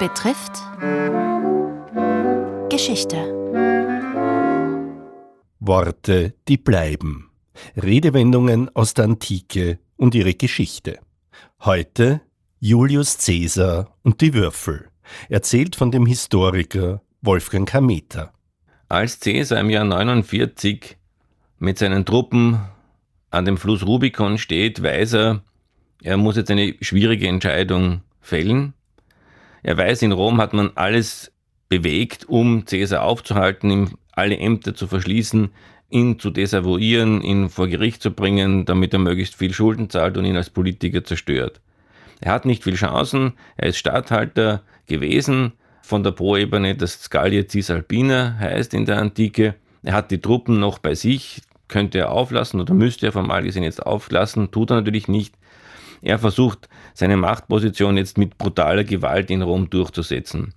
betrifft Geschichte. Worte, die bleiben. Redewendungen aus der Antike und ihre Geschichte. Heute Julius Caesar und die Würfel, erzählt von dem Historiker Wolfgang Hameter. Als Caesar im Jahr 49 mit seinen Truppen an dem Fluss Rubicon steht, weiß er, er muss jetzt eine schwierige Entscheidung fällen. Er weiß, in Rom hat man alles bewegt, um Caesar aufzuhalten, ihm alle Ämter zu verschließen, ihn zu desavouieren, ihn vor Gericht zu bringen, damit er möglichst viel Schulden zahlt und ihn als Politiker zerstört. Er hat nicht viel Chancen, er ist Statthalter gewesen von der Poebene, das Scalier Cisalpina heißt in der Antike. Er hat die Truppen noch bei sich, könnte er auflassen oder müsste er formal gesehen jetzt auflassen, tut er natürlich nicht. Er versucht, seine Machtposition jetzt mit brutaler Gewalt in Rom durchzusetzen.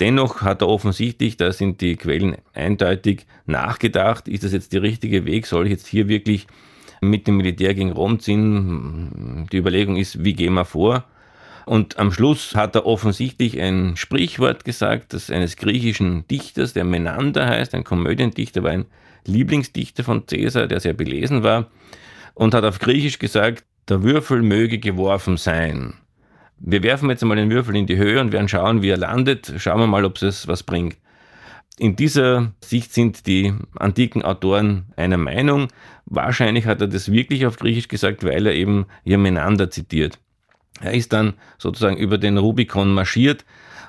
Dennoch hat er offensichtlich, da sind die Quellen eindeutig, nachgedacht, ist das jetzt der richtige Weg, soll ich jetzt hier wirklich mit dem Militär gegen Rom ziehen? Die Überlegung ist, wie gehen wir vor? Und am Schluss hat er offensichtlich ein Sprichwort gesagt, das eines griechischen Dichters, der Menander heißt, ein Komödiendichter, war ein Lieblingsdichter von Caesar, der sehr belesen war, und hat auf Griechisch gesagt, der Würfel möge geworfen sein. Wir werfen jetzt einmal den Würfel in die Höhe und werden schauen, wie er landet. Schauen wir mal, ob es was bringt. In dieser Sicht sind die antiken Autoren einer Meinung. Wahrscheinlich hat er das wirklich auf Griechisch gesagt, weil er eben hier zitiert. Er ist dann sozusagen über den Rubikon marschiert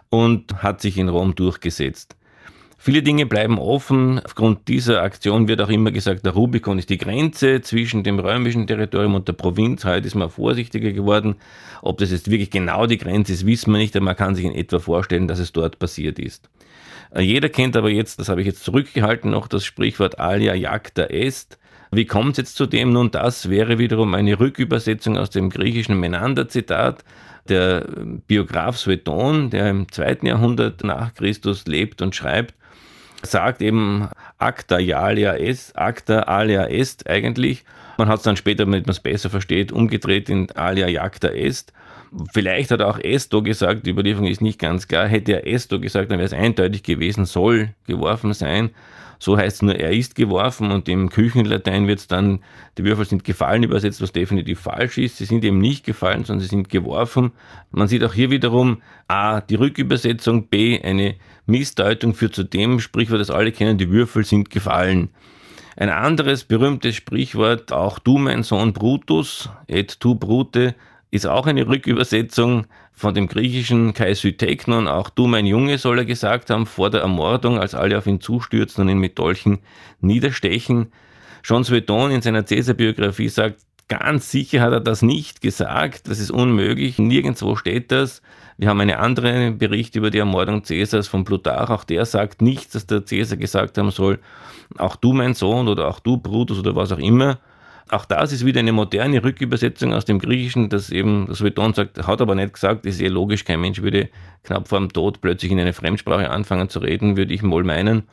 und hat sich in Rom durchgesetzt. Viele Dinge bleiben offen. Aufgrund dieser Aktion wird auch immer gesagt, der Rubikon ist die Grenze zwischen dem römischen Territorium und der Provinz. Heute ist man vorsichtiger geworden. Ob das jetzt wirklich genau die Grenze ist, wissen wir nicht, aber man kann sich in etwa vorstellen, dass es dort passiert ist. Äh, jeder kennt aber jetzt, das habe ich jetzt zurückgehalten, noch das Sprichwort alia jacta est. Wie kommt es jetzt zu dem? Nun, das wäre wiederum eine Rückübersetzung aus dem griechischen Menander-Zitat. Der Biograf Sueton, der im zweiten Jahrhundert nach Christus lebt und schreibt, sagt eben acta alia est, acta alia est eigentlich. Man hat es dann später, damit man es besser versteht, umgedreht in alia jacta est. Vielleicht hat auch Esto gesagt, die Überlieferung ist nicht ganz klar. Hätte er Esto gesagt, dann wäre es eindeutig gewesen, soll geworfen sein. So heißt es nur, er ist geworfen und im Küchenlatein wird es dann, die Würfel sind gefallen übersetzt, was definitiv falsch ist. Sie sind eben nicht gefallen, sondern sie sind geworfen. Man sieht auch hier wiederum A, die Rückübersetzung, B, eine Missdeutung führt zu dem Sprichwort, das alle kennen, die Würfel sind gefallen. Ein anderes berühmtes Sprichwort, auch du mein Sohn Brutus, et tu Brute, ist auch eine Rückübersetzung von dem griechischen Kaisuteknon, auch du mein Junge, soll er gesagt haben, vor der Ermordung, als alle auf ihn zustürzen und ihn mit Dolchen niederstechen. John Sveton in seiner Caesar-Biografie sagt, ganz sicher hat er das nicht gesagt, das ist unmöglich, nirgendwo steht das. Wir haben einen anderen Bericht über die Ermordung Cäsars von Plutarch, auch der sagt nichts, dass der Cäsar gesagt haben soll, auch du mein Sohn oder auch du Brutus oder was auch immer. Auch das ist wieder eine moderne Rückübersetzung aus dem Griechischen, das eben, das Veton sagt, hat aber nicht gesagt, ist eh logisch, kein Mensch würde knapp vor dem Tod plötzlich in eine Fremdsprache anfangen zu reden, würde ich wohl meinen.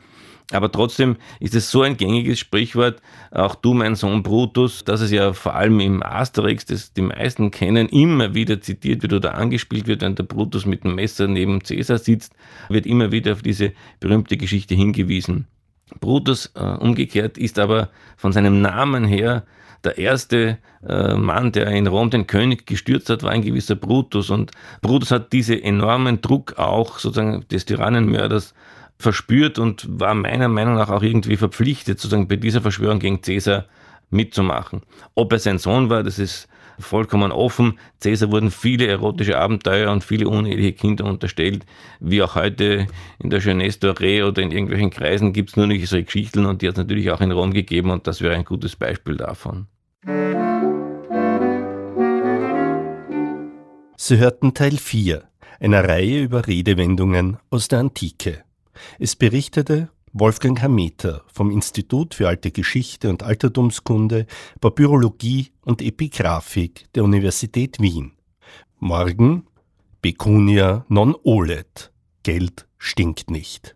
Aber trotzdem ist es so ein gängiges Sprichwort, auch du, mein Sohn Brutus, dass es ja vor allem im Asterix, das die meisten kennen, immer wieder zitiert wird oder angespielt wird, wenn der Brutus mit dem Messer neben Caesar sitzt, wird immer wieder auf diese berühmte Geschichte hingewiesen. Brutus äh, umgekehrt ist aber von seinem Namen her der erste äh, Mann, der in Rom den König gestürzt hat, war ein gewisser Brutus. Und Brutus hat diesen enormen Druck auch sozusagen des Tyrannenmörders verspürt und war meiner Meinung nach auch irgendwie verpflichtet, sozusagen bei dieser Verschwörung gegen Caesar mitzumachen. Ob er sein Sohn war, das ist vollkommen offen. Caesar wurden viele erotische Abenteuer und viele uneheliche Kinder unterstellt. Wie auch heute in der Jeunesse Doré oder in irgendwelchen Kreisen gibt es nur noch solche Geschichten und die hat es natürlich auch in Rom gegeben und das wäre ein gutes Beispiel davon. Sie hörten Teil 4 einer Reihe über Redewendungen aus der Antike. Es berichtete Wolfgang Hameter vom Institut für Alte Geschichte und Altertumskunde, Papyrologie und Epigraphik der Universität Wien. Morgen Pecunia non olet. Geld stinkt nicht.